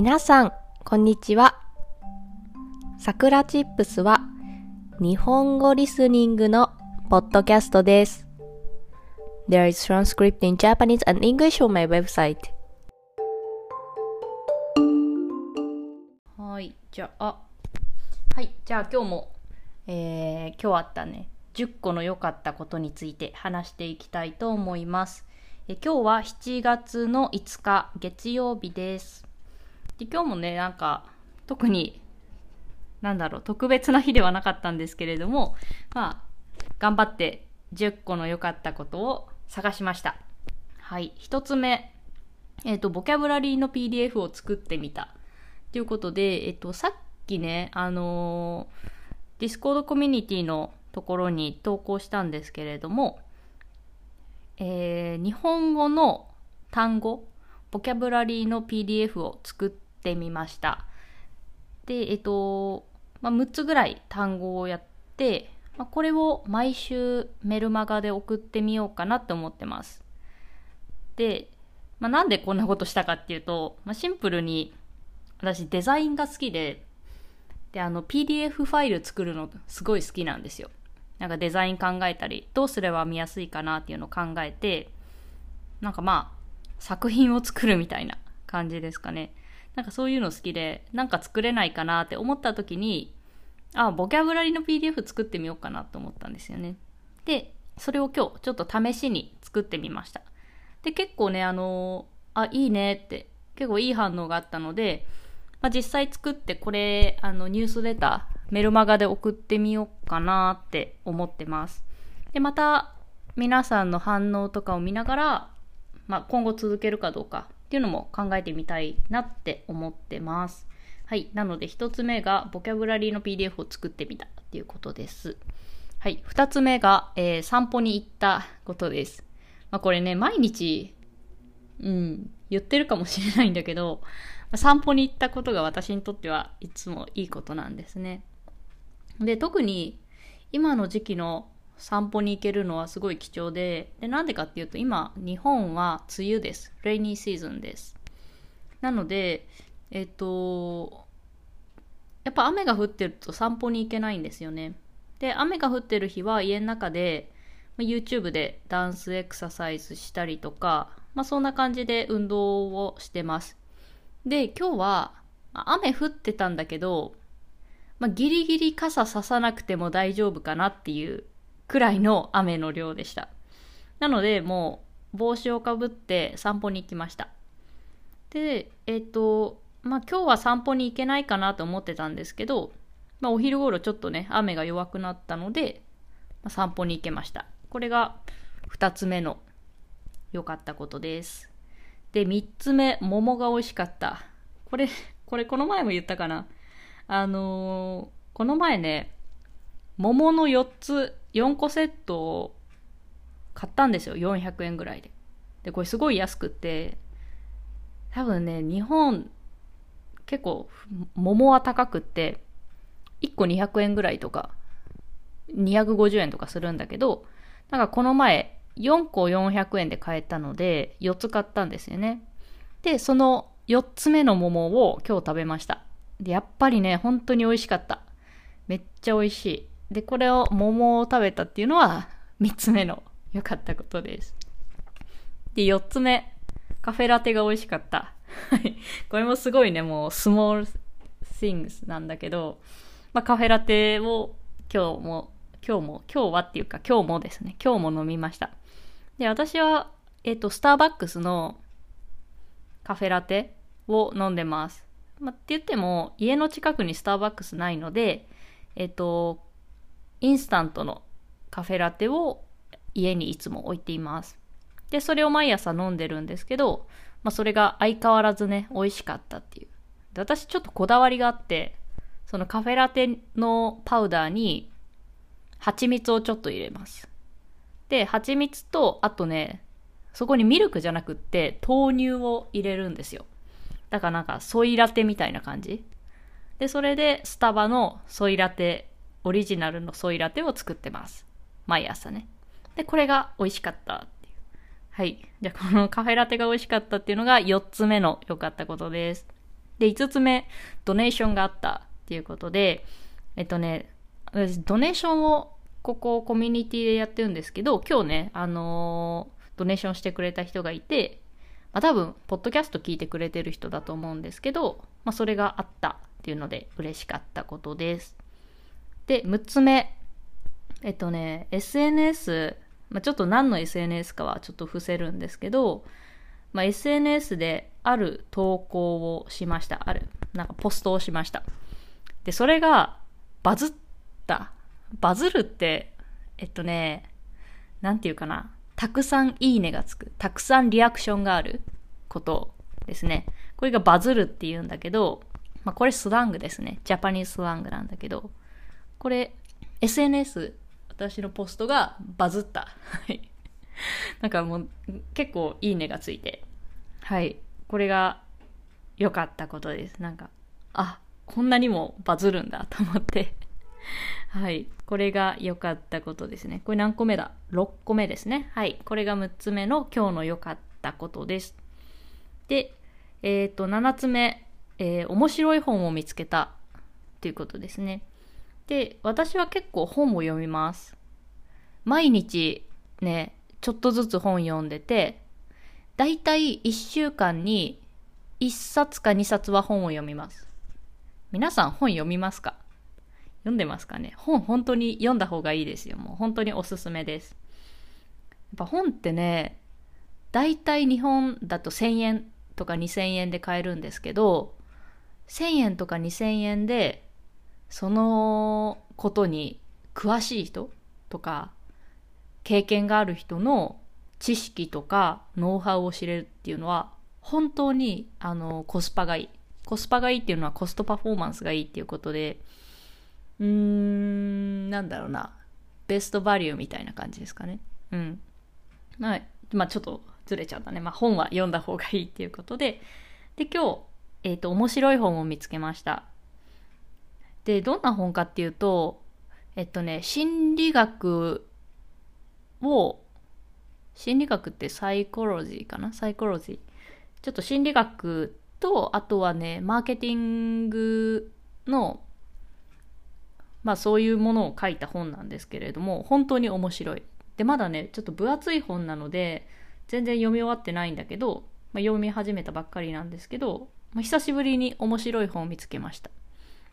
皆さん、こんにちは。さくらチップスは日本語リスニングのポッドキャストです。There is transcript in Japanese and English on my website. はい、じゃあ、はい、じゃあ今日も、えー今日あったね、10個の良かったことについて話していきたいと思います。え今日は7月の5日、月曜日です。で今日もね、なんか、特に、なんだろう、特別な日ではなかったんですけれども、まあ、頑張って10個の良かったことを探しました。はい、1つ目、えっ、と、 vocabulary の PDF を作ってみた。ということで、えっと、さっきね、あのー、ディスコードコミュニティのところに投稿したんですけれども、えー日本語の単語、ボキャブラリーの PDF を作っててみました。で、えっと、まあ、6つぐらい単語をやって、まあ、これを毎週メルマガで送ってみようかなって思ってます。で、まあ、なんでこんなことしたかっていうと、まあ、シンプルに私デザインが好きで、で、あの PDF ファイル作るのすごい好きなんですよ。なんかデザイン考えたり、どうすれば見やすいかなっていうのを考えて、なんかまあ、作品を作るみたいな感じですかね。なんかそういうの好きで、なんか作れないかなって思った時に、あ、ボキャブラリーの PDF 作ってみようかなと思ったんですよね。で、それを今日ちょっと試しに作ってみました。で、結構ね、あのあ、いいねって、結構いい反応があったので、まあ、実際作ってこれ、あの、ニュースレター、メルマガで送ってみようかなって思ってます。で、また、皆さんの反応とかを見ながら、まあ、今後続けるかどうかっていうのも考えてみたいなって思ってます。はい。なので、一つ目が、ボキャブラリーの PDF を作ってみたっていうことです。はい。二つ目が、えー散歩に行ったことです。まあ、これね、毎日、うん、言ってるかもしれないんだけど、散歩に行ったことが私にとってはいつもいいことなんですね。で、特に今の時期の散歩に行けるのはすごい貴重で、で、なんでかっていうと今、日本は梅雨です。レイニーシーズンです。なので、えっと、やっぱ雨が降ってると散歩に行けないんですよね。で、雨が降ってる日は家の中で、ま YouTube でダンスエクササイズしたりとか、まあそんな感じで運動をしてます。で、今日は雨降ってたんだけど、まあ、ギリギリ傘ささなくても大丈夫かなっていうくらいの雨の量でした。なので、もう帽子をかぶって散歩に行きました。で、えっ、と、まあ、今日は散歩に行けないかなと思ってたんですけど、まあ、お昼頃ちょっとね、雨が弱くなったので、まあ散歩に行けました。これが二つ目の良かったことです。で、三つ目、桃が美味しかった。これ、これこの前も言ったかな。あのーこの前ね、桃の4つ、4個セットを買ったんですよ。400円ぐらいで。で、これすごい安くて、多分ね、日本、結構、桃は高くって、1個200円ぐらいとか、250円とかするんだけど、なんかこの前、4個400円で買えたので、4つ買ったんですよね。で、その4つ目の桃を今日食べました。で、やっぱりね、本当に美味しかった。めっちゃ美味しい。で、これを、桃を食べたっていうのは、3つ目の良かったことです。で、4つ目、カフェラテが美味しかった。はい。これもすごいね、もう、スモール things なんだけど、まあ、カフェラテを今日も、今日も、今日はっていうか、今日もですね、今日も飲みました。で、私は、えっ、と、スターバックスのカフェラテを飲んでます。まあ、って言っても、家の近くにスターバックスないので、えっ、と、インスタントのカフェラテを家にいつも置いています。で、それを毎朝飲んでるんですけど、まあ、それが相変わらずね、美味しかったっていう。で私ちょっとこだわりがあって、そのカフェラテのパウダーに蜂蜜をちょっと入れます。で、蜂蜜と、あとね、そこにミルクじゃなくって豆乳を入れるんですよ。だからなんかソイラテみたいな感じ。で、それでスタバのソイラテ、オリジナルのソイラテを作ってます。毎朝ね。で、これが美味しかったっていう。はい。じゃあこのカフェラテが美味しかったっていうのが4つ目の良かったことです。で、5つ目、ドネーションがあったっていうことで、えっとね、ドネーションをここコミュニティでやってるんですけど、今日ね、あのー、ドネーションしてくれた人がいて、まあ、多分、ポッドキャスト聞いてくれてる人だと思うんですけど、まあ、それがあったっていうので嬉しかったことです。で、6つ目。えっとね、SNS、まあ、ちょっと何の SNS かはちょっと伏せるんですけど、まあ、SNS である投稿をしました。ある、なんかポストをしました。で、それがバズった。バズるって、えっとね、なんていうかな。たくさんいいねがつく。たくさんリアクションがあることですね。これがバズるって言うんだけど、まあ、これスラングですね。ジャパニーズスラングなんだけど、これ SNS、私のポストがバズった。はい。なんかもう結構いいねがついて、はい。これが良かったことです。なんか、あ、こんなにもバズるんだと思ってはい。これが良かったことですね。これ何個目だ ?6 個目ですね。はい。これが6つ目の今日の良かったことです。で、えっ、ー、と、7つ目、えー、面白い本を見つけたということですね。で、私は結構本を読みます。毎日ね、ちょっとずつ本読んでて、だいたい1週間に1冊か2冊は本を読みます。皆さん本読みますか？読んでますかね？本本当に読んだ方がいいですよ。もう本当におすすめです。やっぱ本ってね、だいたい日本だと1000円とか2000円で買えるんですけど、1000円とか2000円でそのことに詳しい人とか経験がある人の知識とかノウハウを知れるっていうのは本当にあのコスパがいい。コスパがいいっていうのはコストパフォーマンスがいいっていうことで、うーん、なんだろうな。ベストバリューみたいな感じですかね。うん。まあ、まあ、ちょっとずれちゃったね。まあ、本は読んだ方がいいっていうことで、で、今日、えっ、ー、と、面白い本を見つけました。で、どんな本かっていうと、えっとね、心理学を、心理学ってサイコロジーかな？サイコロジー。ちょっと心理学と、あとはね、マーケティングの、まあそういうものを書いた本なんですけれども、本当に面白い。で、まだね、ちょっと分厚い本なので、全然読み終わってないんだけど、まあ、読み始めたばっかりなんですけど、まあ、久しぶりに面白い本を見つけました。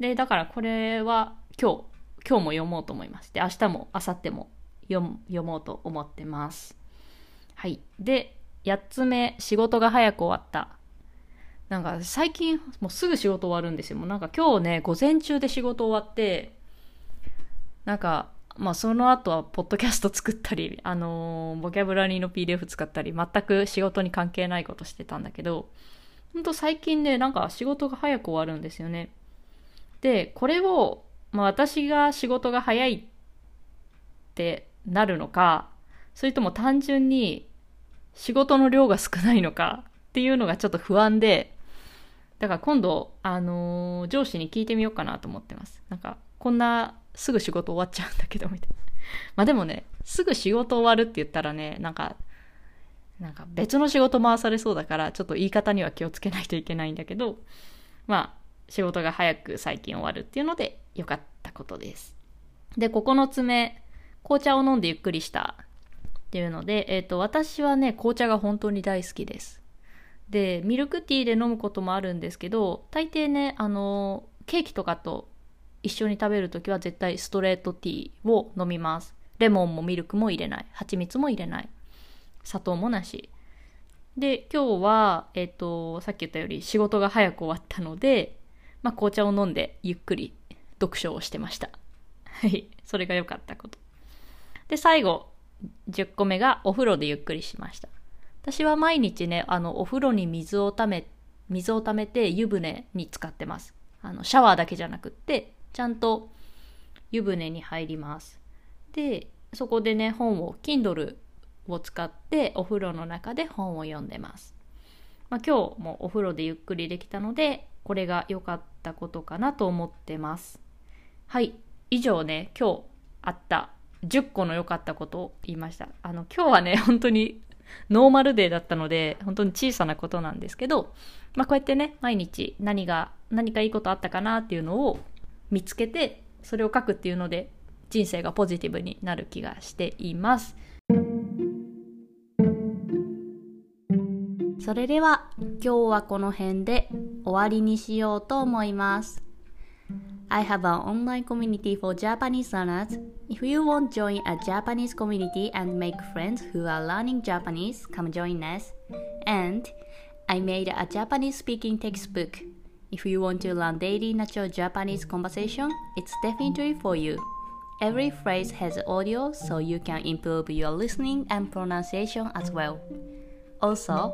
で、だからこれは今日、今日も読もうと思います。で、明日も明後日も読読もうと思ってます。はい。で、8つ目、仕事が早く終わった。なんか最近もうすぐ仕事終わるんですよ。もうなんか今日ね、午前中で仕事終わって、なんか、まあその後はポッドキャスト作ったり、あのー、ボキャブラリーの PDF 使ったり、全く仕事に関係ないことしてたんだけど、ほんと最近ね、なんか仕事が早く終わるんですよね。で、これを、まあ、私が仕事が早いってなるのか、それとも単純に仕事の量が少ないのかっていうのがちょっと不安で、だから今度、あのー、上司に聞いてみようかなと思ってます。なんか、こんなすぐ仕事終わっちゃうんだけど、みたいな。まあでもね、すぐ仕事終わるって言ったらね、なんか、なんか別の仕事回されそうだから、ちょっと言い方には気をつけないといけないんだけど、まあ、仕事が早く最近終わるっていうので良かったことです。で、9つ目、紅茶を飲んでゆっくりしたっていうので、えっ、ー、と、私はね、紅茶が本当に大好きです。で、ミルクティーで飲むこともあるんですけど、大抵ね、あの、ケーキとかと一緒に食べるときは絶対ストレートティーを飲みます。レモンもミルクも入れない。蜂蜜も入れない。砂糖もなし。で、今日は、えっ、ー、と、さっき言ったより仕事が早く終わったので、まあ、紅茶を飲んでゆっくり読書をしてました。はい。それが良かったこと。で、最後、10個目がお風呂でゆっくりしました。私は毎日ね、あの、お風呂に水をため、水をためて湯船に使ってます。あの、シャワーだけじゃなくって、ちゃんと湯船に入ります。で、そこでね、本を、Kindle を使ってお風呂の中で本を読んでます。まあ、今日もお風呂でゆっくりできたので、これが良かったことかなと思ってます。はい。以上ね、今日あった10個の良かったことを言いました。あの、今日はね、本当に normal day だったので、本当に小さなことなんですけど、まあこうやってね、毎日何が、何かいいことあったかなっていうのを見つけて、それを書くっていうので、人生がポジティブになる気がしています。それでは今日はこの辺で終わりにしようと思います。I have an online community for Japanese learners. If you want to join a Japanese community and make friends who are learning Japanese, come join us. And I made a Japanese speaking textbook. If you want to learn daily natural Japanese conversation, it's definitely for you. Every phrase has audio so you can improve your listening and pronunciation as well. Also,